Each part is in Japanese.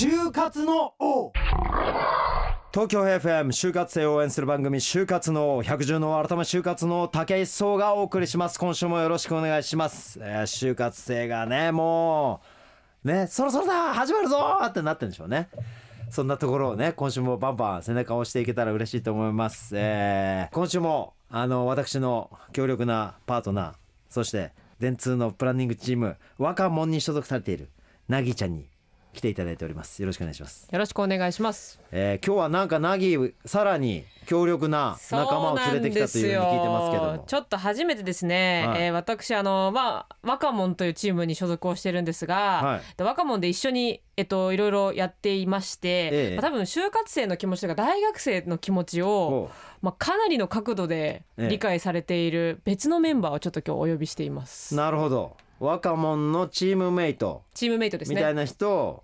就活の王。東京 FM 就活生を応援する番組就活の百獣の改め就活の武井壮がお送りします。今週もよろしくお願いします、えー就活生がねもうねそろそろだ始まるぞってなってるんでしょうね。そんなところをね今週もバンバン背中を押していけたら嬉しいと思います、えー今週もあの私の強力なパートナーそして電通のプランニングチーム若門に所属されているなぎちゃんに来ていただいております。よろしくお願いします。よろしくお願いします。えー今日はなんかナギさらに強力な仲間を連れてきたというふうに聞いてますけどちょっと初めてですね、はい。えー私あのまあ若門というチームに所属をしてるんですが、はい。で若門で一緒にえっといろいろやっていまして、ええ。まあ多分就活生の気持ちとか大学生の気持ちをまあかなりの角度でええ。理解されている別のメンバーをちょっと今日お呼びしています。なるほど。若門のチームメイト。チームメイトですね。みたいな人を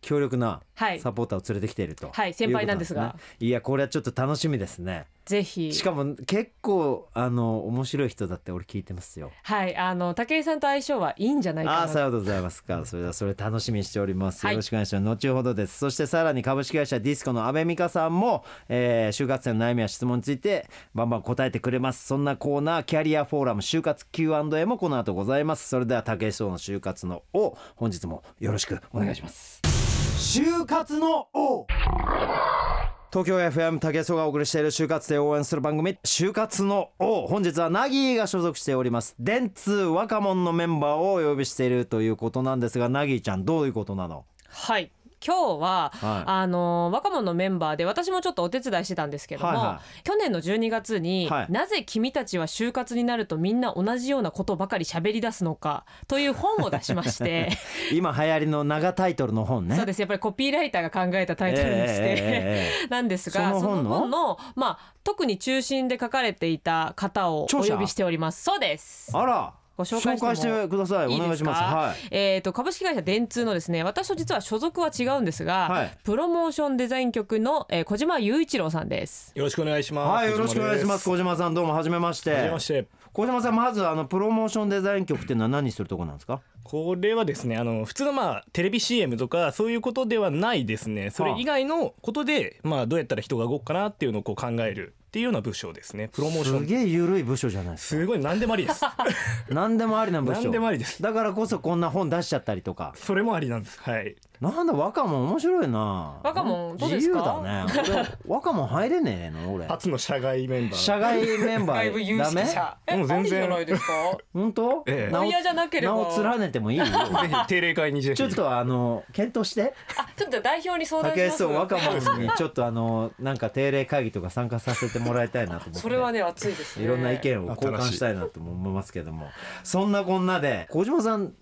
強力なはい。サポーターを連れてきていると、はい先輩なんですが。いやこれはちょっと楽しみですね。ぜひ。しかも結構あの面白い人だって俺聞いてますよ。はいあの武井さんと相性はいいんじゃないかな。ああさようでございますか。それではそれ楽しみにしております、はい。よろしくお願いします。後ほどです。そしてさらに株式会社ディスコの阿部美香さんも、えー就活生の悩みや質問についてバンバン答えてくれます。そんなコーナーキャリアフォーラム就活 Q&A もこの後ございます。それでは武井壮の就活の王本日もよろしくお願いします就活の王。東京 FM 武井壮がお送りしている就活生を応援する番組就活の王。本日はナギーが所属しております。電通若門のメンバーをお呼びしているということなんですがナギーちゃんどういうことなの？はい今日は、はい。あの若者のメンバーで私もちょっとお手伝いしてたんですけども、はいは去年の12月に、はい。なぜ君たちは就活になるとみんな同じようなことばかり喋り出すのかという本を出しまして。今流行りの長タイトルの本ね。そうです。やっぱりコピーライターが考えたタイトルにして、ええええええ。なんですがその本の？のまあ、特に中心で書かれていた方をお呼びしております。そうです。あらご紹介してもしてください。お願いします。はい。えー、と株式会社電通のですね私と実は所属は違うんですが、はい。プロモーションデザイン局の、えー小島雄一郎さんです。よろしくお願いします。はいよろしくお願いします。小島さんどうもはじめましはじめまてして。小島さんまずあのプロモーションデザイン局っていうのは何するとこなんですか？これはですね、あの普通のまあテレビ CM とかそういうことではないですね。それ以外のことでまあどうやったら人が動くかなっていうのをこう考えるっていうような部署ですね。プロモーション。すげえ緩い部署じゃないですかすごい何でもありです。何でもありな部署何でもありです。だからこそこんな本出しちゃったりとかそれもありなんです。はい。なんだ若者面白いな。若者どうですか？自由だね。俺若者入れねえの？俺。初の社外メンバー。社外メンバ外部 有ーダメ識者。え、もう全然。ないですか？本当？ええ。名を嫌じゃなければ。名を連ねてもいいよ。ぜひ定例会に。ちょっとあの検討して。あ、ちょっと代表に相談します。若者にちょっとあのなんか定例会議とか参加させてもらいたいなと思って。それはね熱いですね。いろんな意見を交換したいなとも思いますけども。そんなこんなで小島さん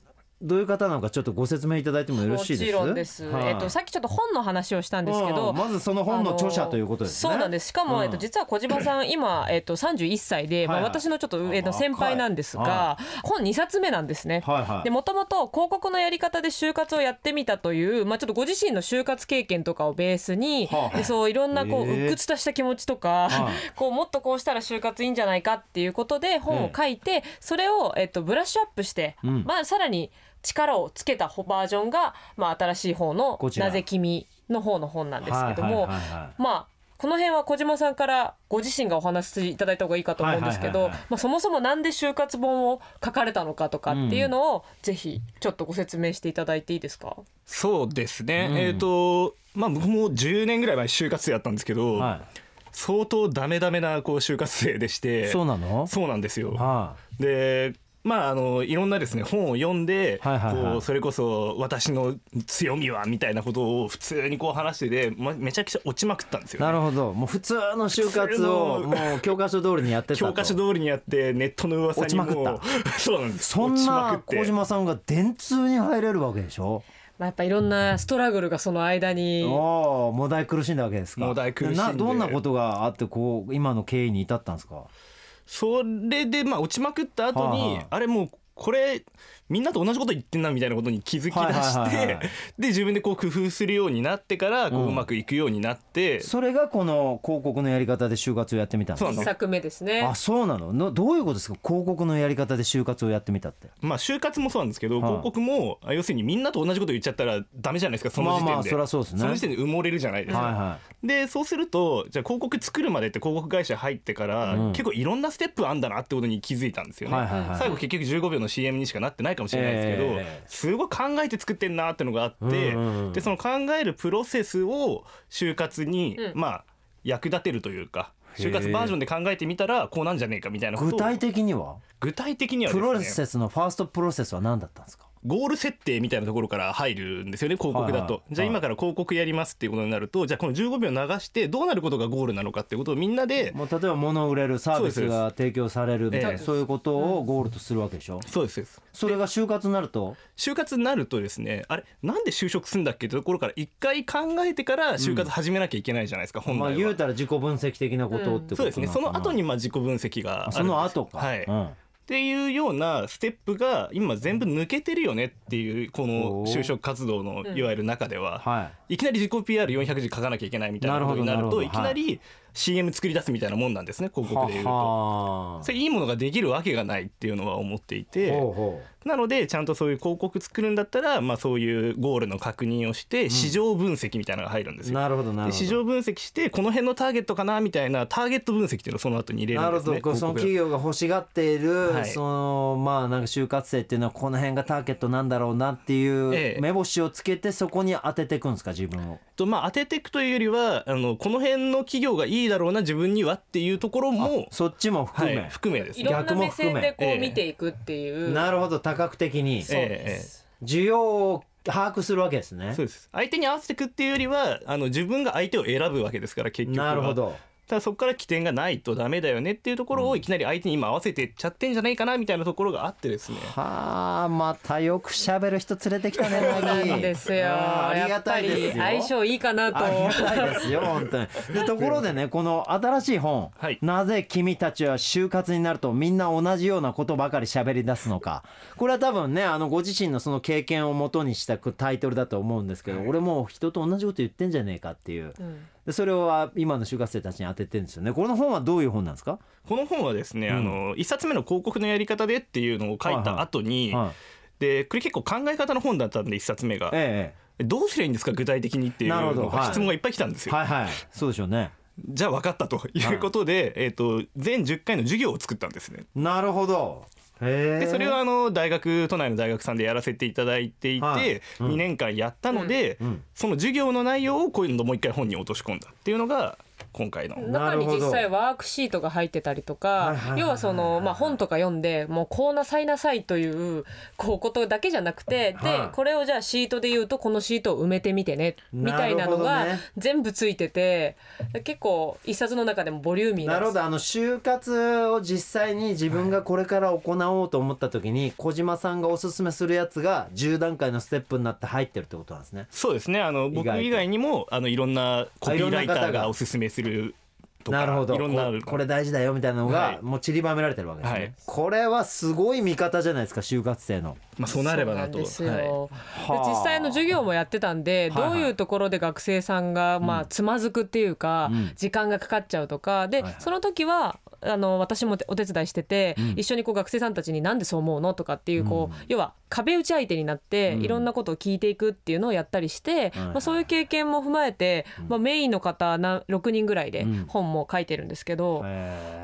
どういう方なのかちょっとご説明いただいてもよろしいです？もちろんです。はい。えっとさっきちょっと本の話をしたんですけどうん。まずその本の著者ということですね。そうなんです。しかも、うん。えっと実は小島さん今えっと三十一歳で、まあ私のちょっと上の先輩なんですが、は本二冊目なんですね。はいはい。でもともと広告のやり方で就活をやってみたという、まあ、ちょっとご自身の就活経験とかをベースに、はあでそういろんなこう、へえ鬱屈とした気持ちとか、はい。こうもっとこうしたら就活いいんじゃないかっていうことで本を書いて、それを、えっと、ブラッシュアップして、うん。まあ、さらに力をつけたバージョンが、まあ、新しい方のこちらなぜ君」の方の本なんですけども、はいはいはいはい。まあこの辺は小島さんからご自身がお話しいただいた方がいいかと思うんですけどはいはいはいはい。まあそもそもなんで就活本を書かれたのかとかっていうのをぜひちょっとご説明していただいていいですか？そうですね。うん。えっ、とまあ僕も10年ぐらい前就活生やったんですけど、は相当ダメダメなこう就活生でして。いそうなの？そうなんですよ。はでまああのいろんなですね本を読んで、はいはいはい。こうそれこそ私の強みはみたいなことを普通にこう話してて、ま、めちゃくちゃ落ちまくったんですよ、いなるほど。もう普通の就活をもう教科書通りにやってたと。教科書通りにやってネットの噂にも落ちまくっ そうなんです。そん落ちまなくって。小島さんが電通に入れるわけでしょ？まあやっぱいろんなストラグルがその間におおもだい苦しんだわけですか。もだい苦しんで。などんなことがあってこう今の経緯に至ったんですか？それでまあ落ちまくった後に、あれもうこれみんなと同じこと言ってんなみたいなことに気づき出はいはいはいしてはい。で自分でこう工夫するようになってからこううん。うまくいくようになって、それがこの広告のやり方で就活をやってみたんですかそうなの。一作目ですね。あそうなの？のどういうことですか？広告のやり方で就活をやってみたって。まあ就活もそうなんですけど、はい。広告もあ要するにみんなと同じこと言っちゃったらダメじゃないですかその時点で、まあまあそりゃそうですね。その時点で埋もれるじゃないですか、はいはでそうするとじゃあ広告作るまでって広告会社入ってから、うん。結構いろんなステップあんだなってことに気づいたんですよね、はいはいはい最後結局15秒の CM にしかなってないかもしれないですけど、ええ。すごい考えて作ってんなってのがあって、うんうんうん。でその考えるプロセスを就活に、うん。まあ役立てるというか就活バージョンで考えてみたらこうなんじゃねえかみたいなことを。具体的には？具体的にはプロセスのファーストプロセスは何だったんですか？ゴール設定みたいなところから入るんですよね広告だと、はいはい。じゃあ今から広告やりますっていうことになるとじゃあこの15秒流してどうなることがゴールなのかっていうことをみんなでもう例えば物を売れるサービスが提供されるみたいなええ。そういうことをゴールとするわけでしょ？そうですそうです。それが就活になると？就活になるとですねあれなんで就職するんだっけってところから一回考えてから就活始めなきゃいけないじゃないですか、本来は、まあ言うたら自己分析的なことってことそうですね。その後ににまあ自己分析がその後か。はい、うんっていうようなステップが今全部抜けてるよねっていうこの就職活動のいわゆる中では、はい。きなり自己 PR400 字書かなきゃいけないみたいなことになるといきなり CM 作り出すみたいなもんなんですね広告でいうと。それいいものができるわけがないっていうのは思っていてなのでちゃんとそういう広告作るんだったら、まあ、そういうゴールの確認をして市場分析みたいなのが入るんですよ。うなるほどなるほど。で市場分析してこの辺のターゲットかなみたいなターゲット分析っていうのをその後に入れるですね。なんるほど。こうその企業が欲しがっている、はい。そのまあなんか就活生っていうのはこの辺がターゲットなんだろうなっていうええ。目星をつけてそこに当てていくんですか自分を。とまあ当てていくというよりはあのこの辺の企業がいいだろうな自分にはっていうところも、そっちも含め、はい、含めですね。いろんな目線でこ逆も含めう見ていくっていう、なるほど多角的に。そうです、需要を把握するわけですね。そうです。相手に合わせていくっていうよりはあの自分が相手を選ぶわけですから結局は。なるほどただそこから起点がないとダメだよねっていうところをいきなり相手に今合わせていっちゃってんじゃないかなみたいなところがあってですね。はあまたよく喋る人連れてきたねそうマギなんですよあーありがたいですよ。やっぱり相性いいかなと。ありがたいですよ本当に。でところでねこの新しい本、はい。なぜ君たちは就活になるとみんな同じようなことばかり喋り出すのか。これは多分ねあのご自身のその経験をもとにしたタイトルだと思うんですけど、俺もう人と同じこと言ってんじゃねえかっていう。うんでそれを今の就活生たちに当ててるんですよね。この本はどういう本なんですか、この本はですね、うん。あの一冊目の広告のやり方でっていうのを書いた後に、はい、でこれ結構考え方の本だったんで一冊目が。えどうすればいいんですか具体的にっていうのがはい。質問がいっぱい来たんですよ、えはいはい。そうでしょうね。じゃあ分かったということで、えっ、と全10回の授業を作ったんですね。なるほどでそれはあの大学都内の大学さんでやらせていただいていて、はい。うん。2年間やったので、うん。その授業の内容を今度もう一回本に落とし込んだっていうのが今回の。中に実際ワークシートが入ってたりとはいはいはいはい。か要はその、まあ、本とか読んでもうこうなさいなさいというこうことだけじゃなくてはい。でこれをじゃあシートで言うとこのシートを埋めてみてねみたいなのが全部ついてて結構一冊の中でもボリューミーな。なるほど。あの就活を実際に自分がこれから行おうと思った時に小島さんがおすすめするやつが10段階のステップになって入ってるってことなんですね。そうですね。あの僕以外にもあのいろんなコピーライターがおすすめするとかなるほど。いろんなここれ大事だよみたいなのはい。がもう散りばめられてるわけですね、はい。これはすごい見方じゃないですか就活生の。まあ、そうなればなと。ですよ、はい。実際の授業もやってたんで、はいはい。どういうところで学生さんがまあつまずくっていうか、うん。時間がかかっちゃうとかで、はいはい。その時はあの私もお手伝いしてて、うん。一緒にこう学生さんたちになんでそう思うのとかっていうこう、うん。要は壁打ち相手になって、うん。いろんなことを聞いていくっていうのをやったりして、まあ、そういう経験も踏まえて、まあ、メインの方な6人ぐらいでうん。本も書いてるんですけど。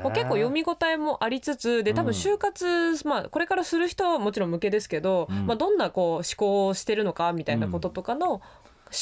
まあ、結構読み応えもありつつで多うん。分就活、まあ、これからする人はもちろん向けですけど、うん。まあ、どんなこう思考をしてるのかみたいなこととかの思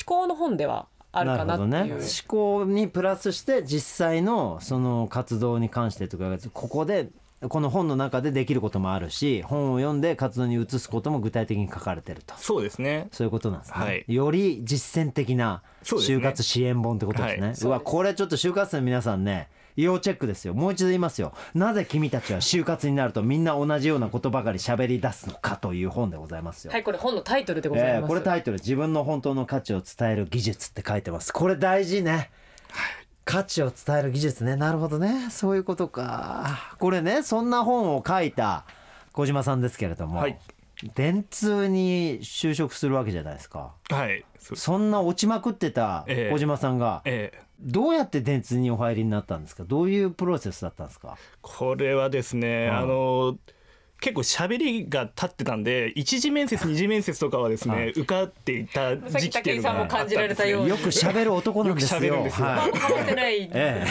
考の本ではあるかなっていう。るほどね、思考にプラスして実際のその活動に関してとかここでこの本の中でできることもあるし本を読んで活動に移すことも具体的に書かれてると。そうですね。そういうことなんですね、はい。より実践的な就活支援本ってことですね。はい。うわこれちょっと就活生の皆さんね要チェックですよ。もう一度言いますよ。なぜ君たちは就活になるとみんな同じようなことばかり喋り出すのかという本でございますよ。はいこれ本のタイトルでございます。えーこれタイトル「自分の本当の価値を伝える技術」って書いてます。これ大事ね。価値を伝える技術ね。なるほどね。そういうことか。これねそんな本を書いた小島さんですけれども、はい。電通に就職するわけじゃないですか。はいそんな落ちまくってたええ。小島さんがええどうやって電通にお入りになったんですか？どういうプロセスだったんですか？これはですね、うん。あの結構喋りが立ってたんで一次面接 二次面接とかはですね、はい。受かっていたさっき時期っていうのが武井さんも感じられたようによく喋る男なんですよ。よく喋るんですよ。はい。ハマってない。え。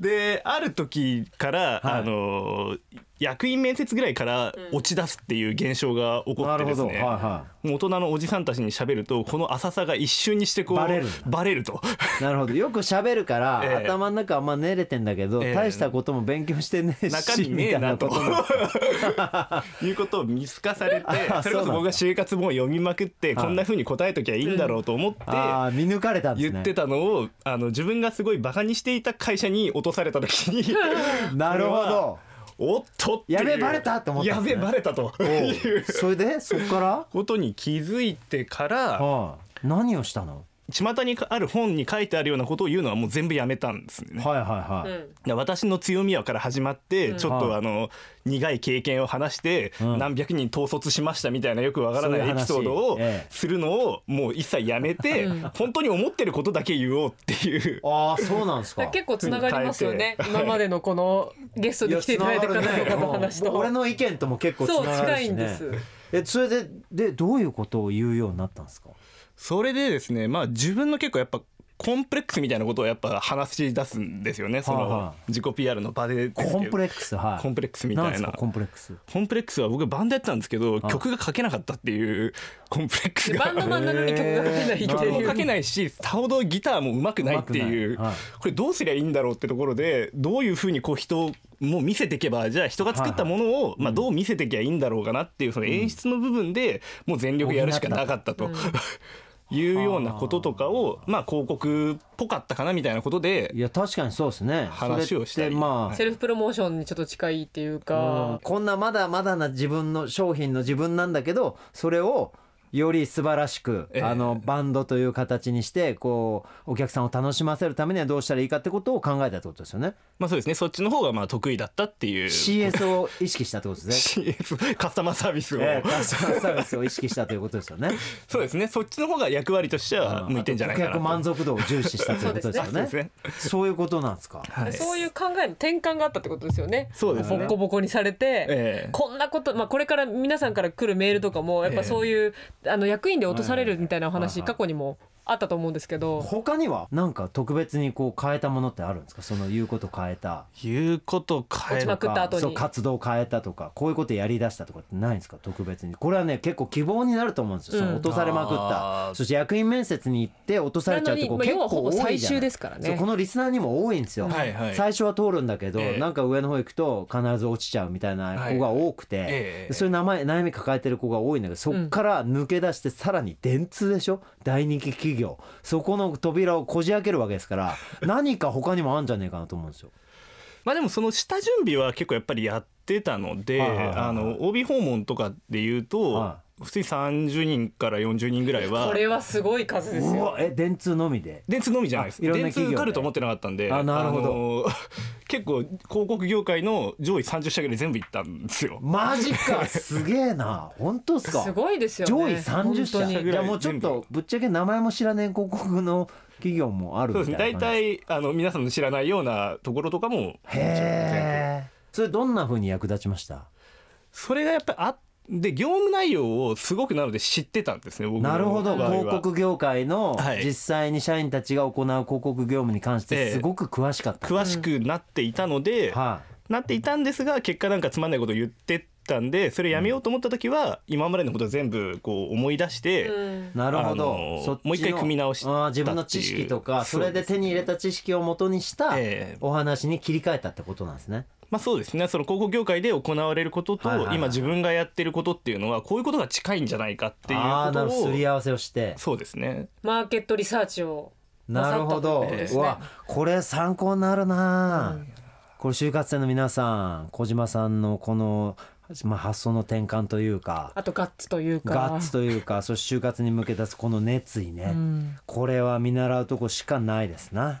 である時から、はい。あの役員面接ぐらいから落ち出すっていう現象が起えこなるほど。はいってですね、はもう大人のおじさんたちに喋るとこの浅さが一瞬にしてこうバレる。バレると。い なるほど。よく喋るから、ええ。頭の中あんま寝れてんだけど、ええ。大したことも勉強してねえし中身ねえなと。みたいなこということを見透かされてあそれこそ僕が就活本を読みまくってはい。こんな風に答えときゃいいんだろうと思って。ああ見抜かれたんですね。言ってたのをあの自分がすごいバカにしていた会社に落とされた時に なるほどおっとやべえバレたって思ったやんですね。べえバレたと。いう。それで？そっから、ことに気づいてからはい、何をしたの？巷にある本に書いてあるようなことを言うのはもう全部やめたんですね。はいはいはい、私の強みはから始まってちょっはいとあの苦い経験を話してうん。何百人統率しましたみたいなよくわからないエピソードをええ。するのをもう一切やめて本当に思ってることだけ言おうっていう。ああそうなんですか。結構つながりますよね。今までのこのゲストに来ていただいた方々の話と。俺の意見とも結構つなそうがるし、ね、近いんです。えそれででどういうことを言うようになったんですか？それでですねまあ自分の結構やっぱコンプレックスみたいなことをやっぱ話し出すんですよね。その自己 PR の場でですけど。コンプレックスはい。コンプレックスみたいな。コンプレックス。コンプレックスは僕バンドやってたんですけどい曲が書けなかったっていうコンプレックスが。バンドマンなのに曲が書けないって曲もいう書けないしさほどギターも上手くないっていう、これどうすりゃいいんだろうってところでどういうふうにこう人をもう見せていけばじゃあ人が作ったものを、まあ、どう見せていけばいいんだろうかなっていうその演出の部分でもう全力やるしかなかったと。いうようなこととかをまあ広告っぽかったかなみたいなことでいや確かにそうですね。話をしてまあセルフプロモーションにちょっと近いっていううん。かこんなまだまだな自分の商品の自分なんだけどそれをより素晴らしく、ええ。あのバンドという形にしてこうお客さんを楽しませるためにはどうしたらいいかってことを考えたってことですよね。まあそうですね。そっちの方がまあ得意だったっていう。CS を意識したってことですね。CS カスタマーサービスを、ええカスタマーサービスを意識したということですよね。そうですね。そっちの方が役割としては向いてんじゃないかなと。顧客満足度を重視したということですよね。そうですね。そういうことなんですか？はい。そういう考えの転換があったってことですよね。そうですね。ボッコボコにされて、ええ。こんなこと、まあ、これから皆さんから来るメールとかもやっぱそういう、あの役員で落とされるみたいなお話、はい。過去にもあったと思うんですけど、他にはなんか特別にこう変えたものってあるんですか？その言うこと変えた。言うこと変える落ちまくった後に。そう活動変えたとかこういうことやりだしたとかってないんですか？特別に。これはね結構希望になると思うんですよ、その落とされまくった。そして役員面接に行って落とされちゃうってこ結構多いじゃない。ですからね。このリスナーにも多いんですよ、はいはい。最初は通るんだけど、ええ。なんか上の方行くと必ず落ちちゃうみたいな子が多くて、ええ。そういう名前悩み抱えてる子が多いんだけどそっから抜け出してさらに電通でしょ？大人気企業業そこの扉をこじ開けるわけですから何か他にもあるんじゃねえかなと思うんですよ。まあでもその下準備は結構やっぱりやってたので、はいはいはいはい。あの OB 訪問とかで言うと、は普通に30人から40人ぐらいはこれはすごい数ですうよ。わえ電通のみで？電通のみじゃないです。あいろんな電企業で。通受かると思ってなかったんであなるほど。の 結構広告業界の上位30社ぐらい全部行ったんですよ。マジか。すげえな。本当っすか？すごいですよね。上位30社。じゃあもうちょっとぶっちゃけ名前も知らねえ広告の企業もあるそうですねみたいな感じ。大体あの皆さんの知らないようなところとかもへえそれどんな風に役立ちました？それがやっぱりあで業務内容をすごくなので知ってたんですね僕のなるほど。広告業界のはい。実際に社員たちが行う広告業務に関してすごく詳しかった、詳しくなっていたので、はなっていたんですが結果なんかつまんないこと言ってたんでそれやめようと思った時は今までのことを全部こう思い出して、うん。い、なるほど、もう一回組み直したっていう。あー自分の知識とかそれで手に入れた知識をもとにしたええ。お話に切り替えたってことなんですね。まあそうですね。その広告業界で行われることと、はいはいはい。今自分がやってることっていうのはこういうことが近いんじゃないかっていうことをすり合わせをして。そうですね。マーケットリサーチをなるほど、なさったということですね。うわこれ参考になるな、これ就活生の皆さん小島さんのこの、まあ、発想の転換というかあとガッツというか。ガッツというかそして就活に向けたこの熱意ね、うん。これは見習うとこしかないですな。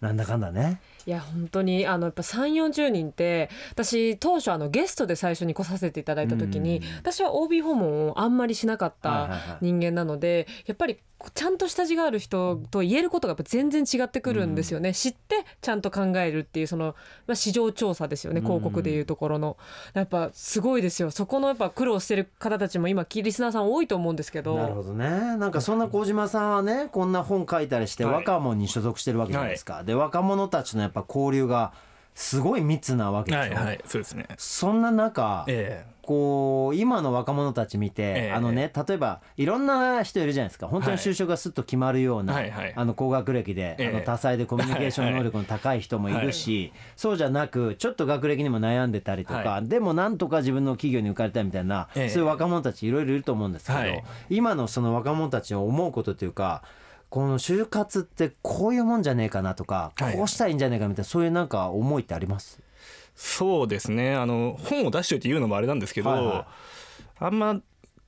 なんだかんだねいや本当にあのやっぱ3 4 0人って私当初あのゲストで最初に来させていただいた時に、うん。私は OB 訪問をあんまりしなかっはいはいたはい。人間なのでやっぱりちゃんと下地がある人と言えることがやっぱ全然違ってくるんですよね、知ってちゃんと考えるっていうその、まあ、市場調査ですよね広告でいうところの、やっぱすごいですよ。そこのやっぱ苦労してる方たちも今リスナーさん多いと思うんですけど。なるほどね。なんかそんな小島さんはねこんな本書いたりしてはい。若者に所属してるわけじゃないですか、で若者たちのやっぱ交流がすごい密なわけでしょ、はいはいそうですね。そんな中、えこう今の若者たち見て、ええ。あのね例えばいろんな人いるじゃないですか。本当に就職がすっと決まるような、はいはい。あの高学歴で、ええ。あの多彩でコミュニケーション能力の高い人もいるし、そうじゃなくちょっと学歴にも悩んでたりとか、はでもなんとか自分の企業に受かりたいみたいな、ええ。そういう若者たちいろいろいると思うんですけど、はい。今のその若者たちを思うことというかこの就活ってこういうもんじゃねえかなとか、はい。こうしたらいいんじゃねえかみたいなそういうなんか思いってあります？そうですね。あの本を出しておいて言うのもあれなんですけど、はいはい。あんま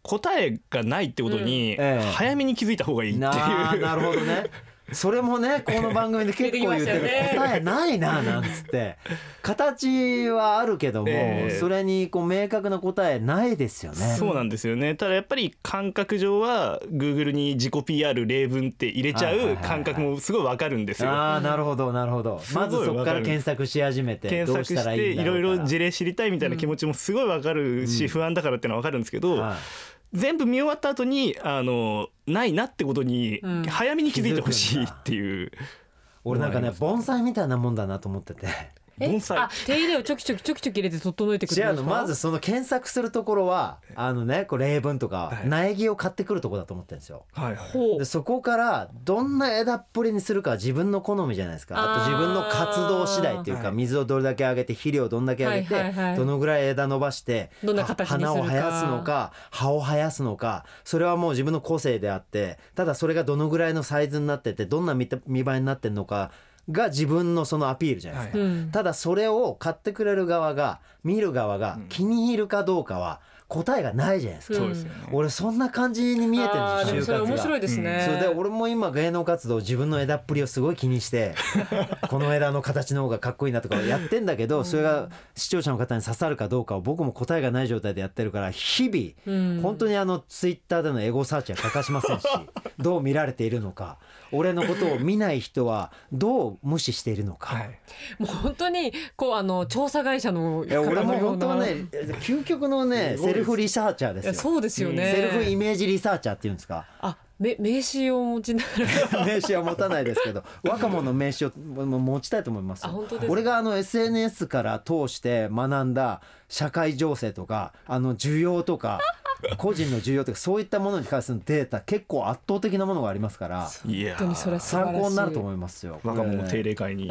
答えがないってことに早めに気づいた方がいいっていう、なあなるほどね それもね この番組で結構言ってる。答えないななんつって。形はあるけども、ええ。それにこう明確な答えないですよね。そうなんですよね。ただやっぱり感覚上は Google に自己 PR 例文って入れちゃう感覚もすごいわかるんですよ。ああなるほどなるほど。まずそこから検索し始めて検索どうしていろいろ事例知りたいみたいな気持ちもすごいわかるし、不安だからっていうのはわかるんですけど、はい全部見終わった後にあのないなってことにうん。早めに気づいてほしいっていう、俺なんかね盆栽みたいなもんだなと思ってて。え盆栽。あ手入れをちょきちょきちょきちょき入れて整えてく違るうのまずその検索するところはあのねこう例文とかはい。苗木を買ってくるところだと思ってるんですよ。はいでそこからどんな枝っぷりにするかは自分の好みじゃないですか。あと自分の活動次第っていうかはい。水をどれだけあげて肥料をどんだけあげて、どのぐらい枝伸ばしてどんな形にするか。花を生やすのか葉を生やすのかそれはもう自分の個性であってただそれがどのぐらいのサイズになっててどんな見た見栄えになってるのかが自分のそのアピールじゃないですか。はいうん。ただそれを買ってくれる側が見る側が気に入るかどうかは答えがないじゃないですか。そうですよね。俺そんな感じに見えてるんですよ面白いですね、それで俺も今芸能活動自分の枝っぷりをすごい気にして この枝の形の方がかっこいいなとかやってんだけどそれが視聴者の方に刺さるかどうかを僕も答えがない状態でやってるから日うん。々本当にあのツイッターでのエゴサーチは欠かしませんし どう見られているのか俺のことを見ない人はどう無視しているのか。はい。もう本当にこうあの調査会社のいや俺も本当はね 究極のねセルフリサーチャーですよ。そうですよね、セルフイメージリサーチャーっていうんですか。あめ名刺をお持ちになる 名刺は持たないですけど 若者の名刺をも持ちたいと思いますよ。あ本当ですか？俺があの SNS から通して学んだ社会情勢とかあの需要とか 個人の需要とかそういったものに関するデータ結構圧倒的なものがありますから参考になると思いますよ。若者定こ例会に。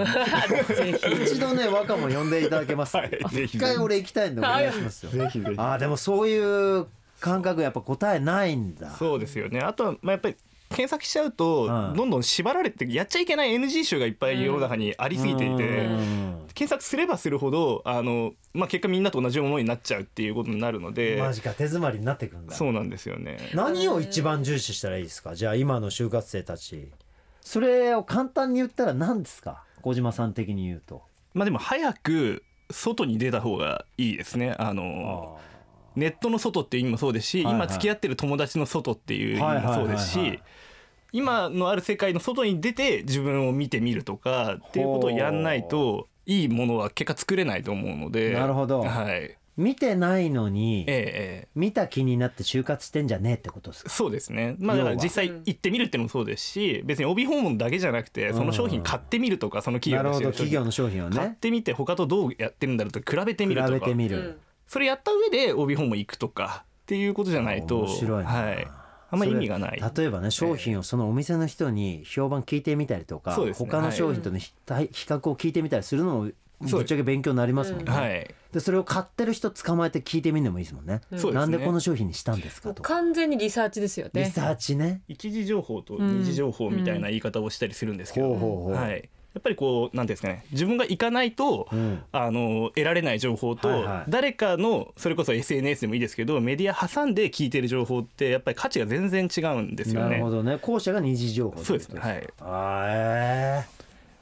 一度ね若者呼んでいただけます、はい。一回俺行きたいんでお願いしますよ。ぜひぜひ。あーでもそういう感覚やっぱ答えないんだ。そうですよね。あとはまあやっぱり検索しちゃうと、うん。どんどん縛られてやっちゃいけない NG 集がいっぱい世の中にありすぎていて、うん。検索すればするほどあの、まあ、結果みんなと同じ思いになっちゃうっていうことになるのでマジか手詰まりになってくんだ。そうなんですよね。何を一番重視したらいいですか？じゃあ今の就活生たち。それを簡単に言ったら何ですか？小島さん的に言うと。まあでも早く外に出た方がいいですね。あのネットの外っていう意味もそうですし、はいはい。今付き合ってる友達の外っていう意味もそうですはいはいはいはい。し今のある世界の外に出て自分を見てみるとかっていうことをやんないといいものは結果作れないと思うのでなるほど。はい。見てないのにええええ。見た気になって就活してんじゃねえってことですか？そうですね、まあ、だから実際行ってみるっていうのもそうですし別に帯訪問だけじゃなくてその商品買ってみるとかその企なるほ業のど企業の商品を買っねてみて他とどうやってるんだろうと比べてみ比べるとか。てみる、それやった上で帯訪問行くとかっていうことじゃないと面白いな、はい、あんま意味がない。例えばね商品をそのお店の人に評判聞いてみたりとか、そうですね。他の商品との比比較を聞いてみたりするのもぶっちゃけ勉強になりますもんね、はい。でそれを買ってる人捕まえて聞いてみるのもいいですもんね、そうですね。なんでこの商品にしたんですかと。か完全にリサーチですよね。リサーチね。一次情報と二次情報みたいな言い方をしたりするんですけど、ほうほうほう。はい、やっぱりこうなんていうんですかね自分が行かないと、うん。あの得られない情報と、はいはい。誰かのそれこそ SNS でもいいですけどメディア挟んで聞いてる情報ってやっぱり価値が全然違うんですよね。なるほ。どね。後者が二次情報そうですってことはい。あーえ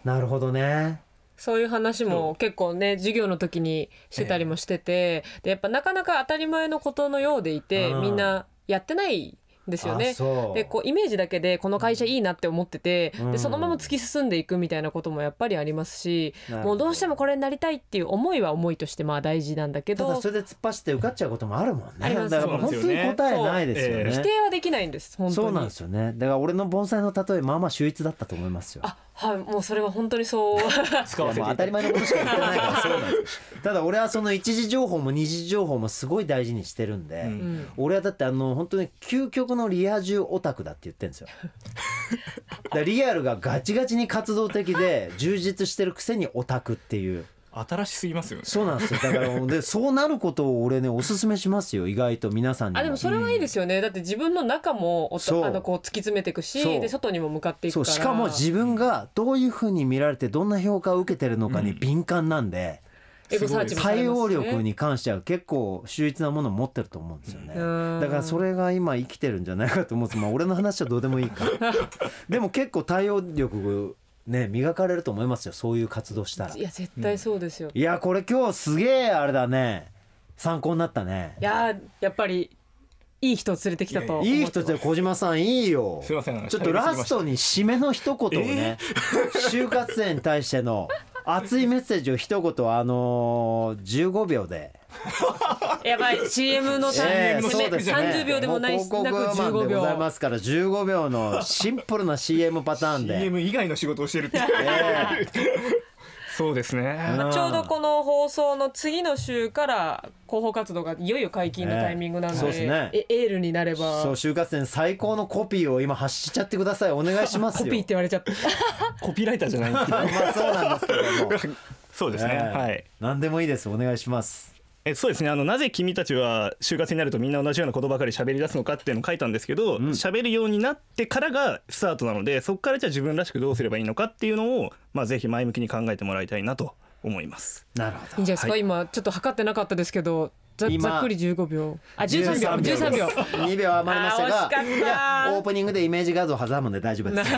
ー。なるほどね。そういう話も結構ね授業の時にしてたりもしてて、でやっぱなかなか当たり前のことのようでいて、うん。みんなやってないんですよね。でこうイメージだけでこの会社いいなって思ってて、うん。でそのまま突き進んでいくみたいなこともやっぱりありますし、もうどうしてもこれになりたいっていう思いは思いとしてまあ大事なんだけどただそれで突っ走って受かっちゃうこともあるもんね。あります。だから本当に答えないですよね。否定はできないんです本当に。そうなんですよね。だから俺の盆栽の例えまあまあ秀逸だったと思いますよ。あはいもうそれは本当にそう。使わせて当たり前のことしか言ってないから。そうなんです。ただ俺はその一時情報も二次情報もすごい大事にしてるんで、うん。俺はだってあの本当に究極のリア充オタクだって言ってるんですよ。だリアルがガチガチに活動的で充実してるくせにオタクっていう新しすぎますよね。そうなんですよ。だからでそうなることを俺ねおすすめしますよ意外と皆さんにも。あでもそれはいいですよね、だって自分の中もあのこう突き詰めていくしで外にも向かっていくから。そう。しかも自分がどういうふうに見られてどんな評価を受けてるのかに敏感なんで、エゴサーチもされ対応力に関しては結構秀逸なものを持ってると思うんですよね。うん。だからそれが今生きてるんじゃないかと思うんです。まあ俺の話はどうでもいいか。ら でも結構対応力ね磨かれると思いますよそういう活動したら。いや絶対そうですよ、いいやこれ今日すげえあれだね。参考になったね。やーやっぱりいい人を連れてきたといい人って小島さんいいよ。すいませんちょっとラストに締めの一言をね、就活生に対しての熱いメッセージを一言あのー、15秒で、やばい。CM のタイええミングでそうですね。30秒でもないもう広なく告マン15でござい秒ますから15秒のシンプルな CM パターンで、CM 以外の仕事をしてるって。えそうですね。うん。ちょうどこの放送の次の週から広報活動がいよいよ解禁のタイミングなんで,、ええ。そうですね。えエールになれば。そう就活生最高のコピーを今発しちゃってください。お願いしますよ。コピーって言われちゃった。コピーライターじゃないんですけど。まあそうなんですけども。そうですね、ええ。はい何でもいいです。お願いしますえそうですね。あのなぜ君たちは就活になるとみんな同じようなことばかり喋り出すのかっていうのを書いたんですけど喋、るようになってからがスタートなのでそこからじゃあ自分らしくどうすればいいのかっていうのを、まあ、ぜひ前向きに考えてもらいたいなと思います。なるほど。いいんじゃないですか、はい。今ちょっと測ってなかったですけどざ今ざっくり15秒。あ13秒。13秒。2秒。余りましたがいやオープニングでイメージ画像挟むんで大丈夫です。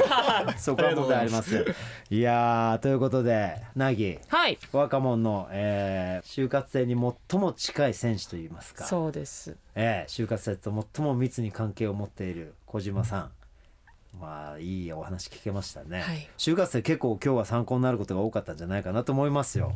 そこは問題あります。いやーということでなぎはい。若者の、えー就活生に最も近い選手といいますか。そうです。えー就活生と最も密に関係を持っている小島さん。まあいいお話聞けましたね、はい。就活生結構今日は参考になることが多かったんじゃないかなと思いますよ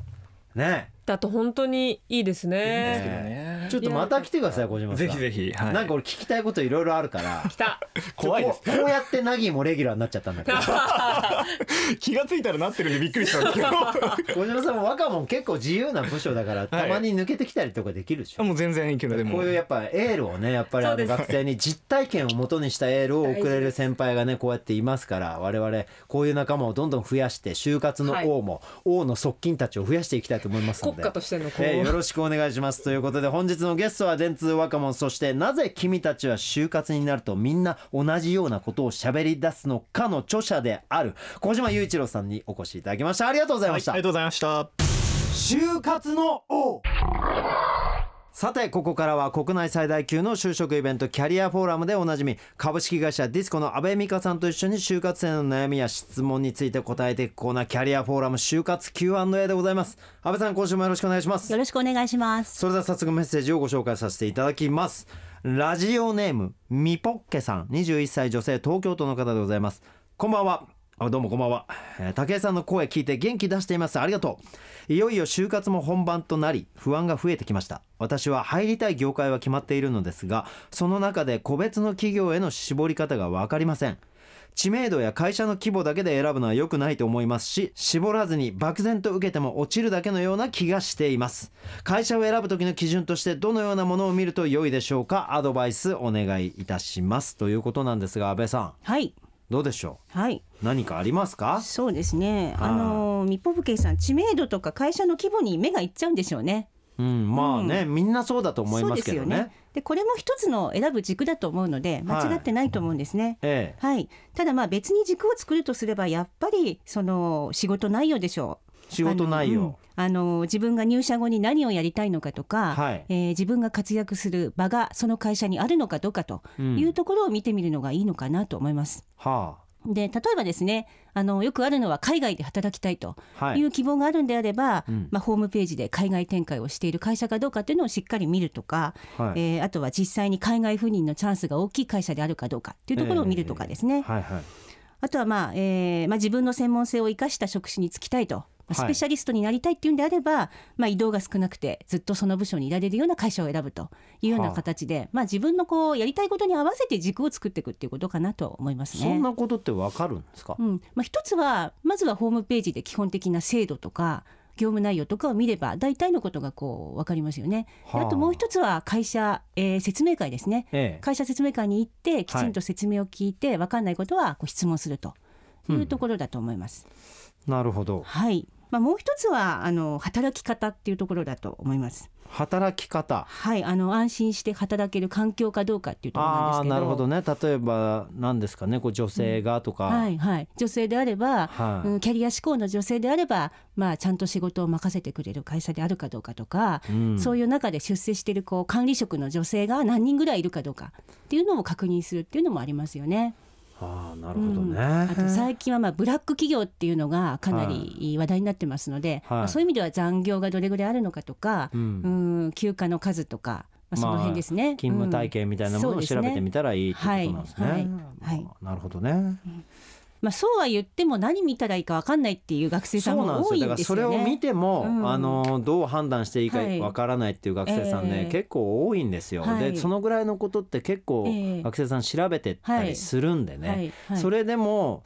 ね。だと本当にいいですね。えちょっとまた来てください小島さん。ぜひぜひ、はい。なんか俺聞きたいこといろいろあるから。来た。怖いです。こうこうやってナギもレギュラーになっちゃったんだけど。気がついたらなってるんでびっくりしたんですけど。小島さんも若者結構自由な部署だからたまに抜けてきたりとかできるでしょ、もう全然いけるでもこういうやっぱエールをねやっぱりあの学生に実体験をもとにしたエールを送れる先輩がねこうやっていますから我々こういう仲間をどんどん増やして就活の王も、王の側近たちを増やしていきたいと思いますので。国家としてのこう、えーよろしくお願いします。ということで本日のゲストは電通若者そしてなぜ君たちは就活になるとみんな同じようなことを喋り出すのかの著者である小島雄一郎さんにお越しいただきました。ありがとうございました、はいありがとうございました。就活の王さてここからは国内最大級の就職イベントキャリアフォーラムでおなじみ株式会社ディスコの阿部美香さんと一緒に就活生の悩みや質問について答えていくコーナーキャリアフォーラム就活 Q&A でございます。阿部さん今週もよろしくお願いします。よろしくお願いします。それでは早速メッセージをご紹介させていただきます。ラジオネームみぽっけさん21歳女性東京都の方でございます。こんばんは。あどうもこんばんは、えー武井さんの声聞いて元気出しています。ありがとう。いよいよ就活も本番となり不安が増えてきました。私は入りたい業界は決まっているのですがその中で個別の企業への絞り方が分かりません。知名度や会社の規模だけで選ぶのは良くないと思いますし絞らずに漠然と受けても落ちるだけのような気がしています。会社を選ぶ時の基準としてどのようなものを見ると良いでしょうか？アドバイスお願いいたします。ということなんですが安倍さん。はい。どうでしょはい。う何かありますか？そうですね。はいあのみぽぶけいさん知名度とか会社の規模に目がいっちゃうんでしょうね。うんまあね、みんなそうだと思いますけどねそうですよね。でこれも一つの選ぶ軸だと思うので間違ってないと思うんですね。ええはい。ただまあ別に軸を作るとすればやっぱりその仕事内容でしょう。仕事内容。あの,うん、あの自分が入社後に何をやりたいのかとか、はい。えー自分が活躍する場がその会社にあるのかどうかとうん。いうところを見てみるのがいいのかなと思います。はで例えばですねあのよくあるのは海外で働きたいとはい。いう希望があるんであれば、うん。まあ、ホームページで海外展開をしている会社かどうかっていうのをしっかり見るとか、はい。えーあとは実際に海外赴任のチャンスが大きい会社であるかどうかっていうところを見るとかですね、はいはい。あとは、まあえーまあ、自分の専門性を生かした職種に就きたいと。スペシャリストになりたいっていうんであれば、まあ、移動が少なくてずっとその部署にいられるような会社を選ぶというような形で、まあ、自分のこうやりたいことに合わせて軸を作っていくっていうことかなと思いますね。そんなことってわかるんですか？うんまあ、一つはまずはホームページで基本的な制度とか業務内容とかを見れば大体のことがこう分かりますよね。ではああともう一つは会社、えー説明会ですね。ええ会社説明会に行ってきちんと説明を聞いて分かんないことはこう質問するというところだと思います。なるほどはい。まあ、もう一つはあの働き方っていうところだと思います。働き方。はい、あの安心して働ける環境かどうかっていうところなんですけど。なるほどね。例えば何ですかね。こう女性がとか、はいはい、女性であれば、はい。うん、キャリア志向の女性であれば、まあ、ちゃんと仕事を任せてくれる会社であるかどうかとか、うん。そういう中で出世しているこう管理職の女性が何人ぐらいいるかどうかっていうのを確認するっていうのもありますよね。ああなるほどうんね、あと最近はまあブラック企業っていうのがかなり話題になってますので、はい。まあ、そういう意味では残業がどれぐらいあるのかとか、うん。うん休暇の数とか、まあ、その辺ですね。勤務体系みたいなものを調べてみたらいいっていうことなんですね。はい。はい。はいなるほどね。まあ、そうは言っても何見たらいいか分かんないっていう学生さんそうなんですよ。も多いだからそれんですよね。を見ても、うんあのどう判断していいかはいわからないっていう学生さんね、ええ結構多いんですよ。はいでそのぐらいのことって結構ええ学生さん調べてったりするんでね。はいはいそれでも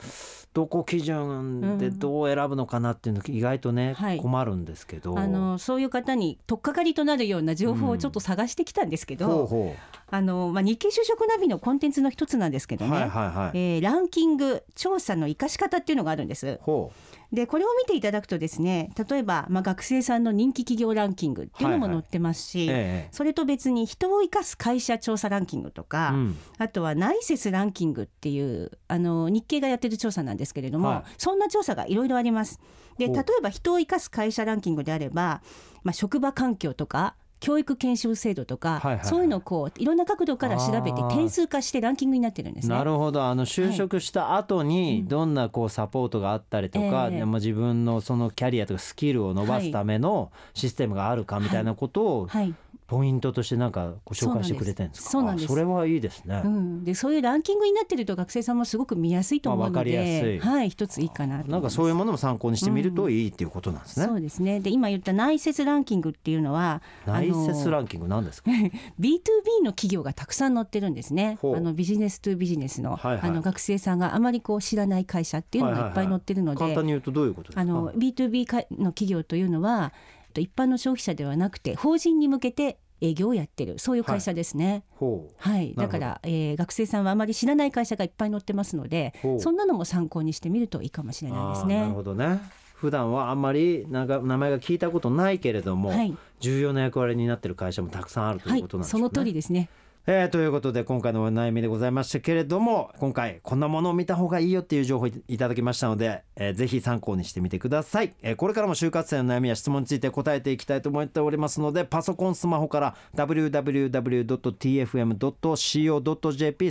どこ基準でどう選ぶのかなっていうの意外とね、はい困るんですけど。あのそういう方に取っかかりとなるような情報をちょっと探してきたんですけど、ほうほあのまあ、日経就職ナビのコンテンツの一つなんですけう。どね、はいはいはい。えーランキング調査の生かし方っていうのがあるんです。ほでこれを見ていただくとですね例えば、まあ、学生さんの人気企業ランキングっていうのも載ってますし、う。えそれと別に人を生かす会社調査ランキングとえか、うんあとは内接ランキングっていうあの日経がやってる調査なんですけれども、はいそんな調査がいろいろあります。で例えば人を生かす会社ランキングであれば、まあ、職場環境とか教育研修制度とか、はいはいはい。そういうのをこういろんな角度から調べて点数化してランキングになってるんですね。なるほど。あの就職した後にどんなこうサポートがあったりとか、ええ。でまあ自分のそのキャリアとかスキルを伸ばすためのシステムがあるかみたいなことをはいポイントとしてなんかご紹介してくれてるんですか？そうなんです。あそれはいいですね、うん、でそういうランキングになってると学生さんもすごく見やすいと思うのまあわかりやすい。で、はい、一ついいかななんかそういうものも参考にしてみるといいっていうことなんですね、そうですね。で今言った内接ランキングっていうのは内接ンランキングなんですか？B2B の企業がたくさん載ってるんですね。あのビジネス2ビジネスの,、はいはい。あの学生さんがあまりこう知らない会社っていうのがいっぱい載ってるので、簡単に言うとどういうことですか？あの B2B かの企業というのはと一般の消費者ではなくて法人に向けて営業をやってるそういう会社ですね。はい、なるほどだから、えー学生さんはあまり知らない会社がいっぱい載ってますのでそんなのも参考にしてみるといいかもしれないですねなる。ほどね普段はあんまりなんか名前が聞いたことないけれども、はい重要な役割になっている会社もたくさんあるとはいいうことなんでしょね。そうの通りですね。えーということで今回のお悩みでございましたけれども今回こんなものを見た方がいいよっていう情報をいただきましたので、えーぜひ参考にしてみてください、えーこれからも就活生の悩みや質問について答えていきたいと思っておりますのでパソコンスマホから www.tfm.co.jp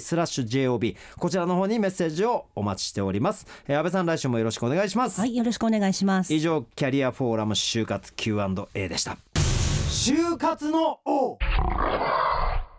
スラッシュ JOB こちらの方にメッセージをお待ちしております、えー安倍さん来週もよろしくお願いします、はい、よろしくお願いします。以上キャリアフォーラム就活 Q&A でした。就活の王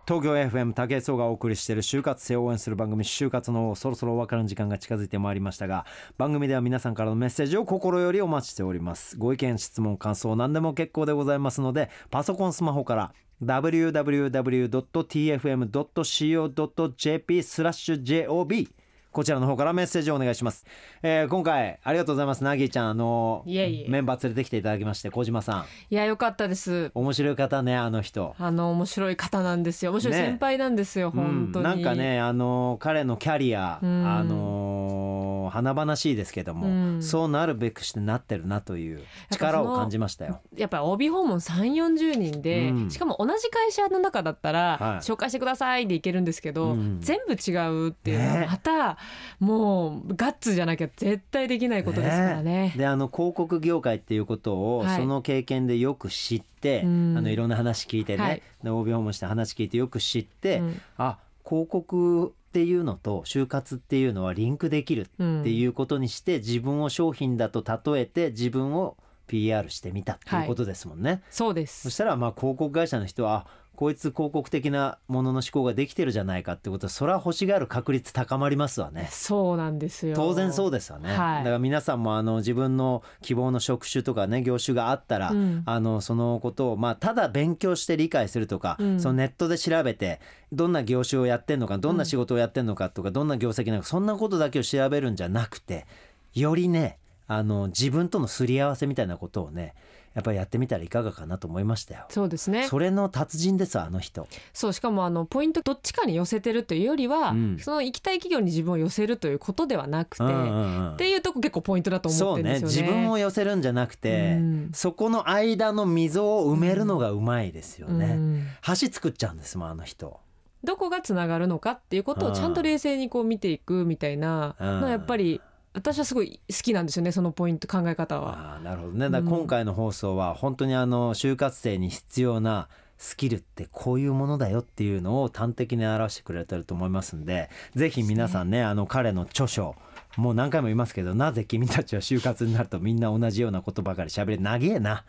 東京 FM 武井壮がお送りしている就活生を応援する番組就活のそろそろお別れの時間が近づいてまいりましたが番組では皆さんからのメッセージを心よりお待ちしております。ご意見質問感想何でも結構でございますのでパソコンスマホから www.tfm.co.jp スラッシュ JOB こちらの方からメッセージをお願いします、えー今回ありがとうございます。ナギーちゃんあのメンバー連れてきていただきまして小島さん。いや良かったです。面白い方ねあの人。あの面白い方なんですよ。面白いね先輩なんですよ、本当に。うん、なんかねあの彼のキャリア、うん。あの華々しいですけども、うん。そうなるべくしてなってるなという力を感じましたよ。やっぱり帯訪問3 4 0人で、うん。しかも同じ会社の中だったら、はい。紹介してくださいでいけるんですけど、うん。全部違うっていうのはね。また、もうガッツじゃなきゃ絶対できないことですからね。であの広告業界っていうことを、はい。その経験でよく知って、うん。あのいろんな話聞いてね、はい。で OB 訪問して話聞いてよく知って、うん。あ広告っていうのと就活っていうのはリンクできるっていうことにして、自分を商品だと例えて自分を PR してみたっていうことですもんね。そうでそすしたらまあ広告会社の人はあこいつ広告的なものの思考ができてるじゃないかってことはそれは欲しがる確率高まりますわね。そうなんですよ。当然そうですよね、はい。だから皆さんもあの自分の希望の職種とかね業種があったら、うん。あのそのことを、まあ、ただ勉強して理解するとか、うん。そのネットで調べてどんな業種をやってんのかどんな仕事をやってんのかとか、どんな業績なのかそんなことだけを調べるんじゃなくてよりねあの自分とのすり合わせみたいなことをねやっぱりやってみたらいかがかなと思いましたよ。そうですね。それの達人ですあの人。そうしかもあのポイントどっちかに寄せてるというよりは、うん。その行きたい企業に自分を寄せるということではなくて、うんうんうん。っていうとこ結構ポイントだと思ってるんですよね。自分を寄せるんじゃなくて、うん。そこの間の溝を埋めるのがうまいですよね、うん。橋作っちゃうんですもんあの人。どこがつながるのかっていうことをちゃんと冷静にこう見ていくみたいなうん。のはやっぱり私はすごい好きなんですよねそのポイント考え方は。あーなるほどねだ今回の放送は本当にあの就活生に必要なスキルってこういうものだよっていうのを端的に表してくれてると思いますんでぜひ皆さんねあの彼の著書もう何回も言いますけどなぜ君たちは就活になるとみんな同じようなことばかり喋れ長えな。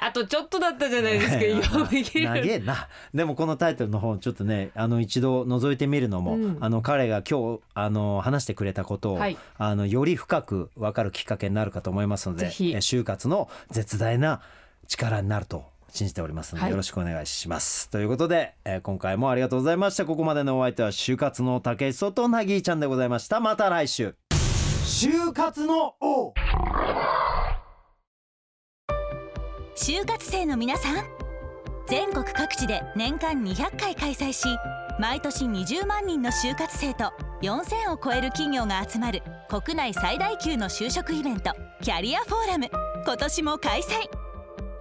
あとちょっとだったじゃないですか 読み切る。長えな。でもこのタイトルの方ちょっとねあの一度覗いてみるのも、うん。あの彼が今日あの話してくれたことを、はい。あのより深く分かるきっかけになるかと思いますので就活の絶大な力になると信じておりますので、はい。よろしくお願いします。ということで、えー今回もありがとうございました。ここまでのお相手は就活の竹井壮となぎーちゃんでございました。また来週就活の王。就活生の皆さん全国各地で年間200回開催し毎年20万人の就活生と4000を超える企業が集まる国内最大級の就職イベントキャリアフォーラム。今年も開催。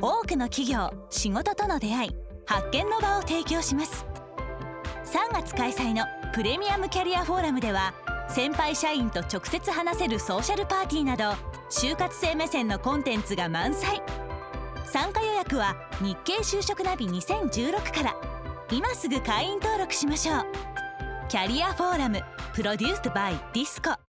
多くの企業仕事との出会い発見の場を提供します。3月開催のプレミアムキャリアフォーラムでは先輩社員と直接話せるソーシャルパーティーなど就活生目線のコンテンツが満載。参加予約は日経就職ナビ2016から。今すぐ会員登録しましょう。キャリアフォーラムプロデュースバイディスコ。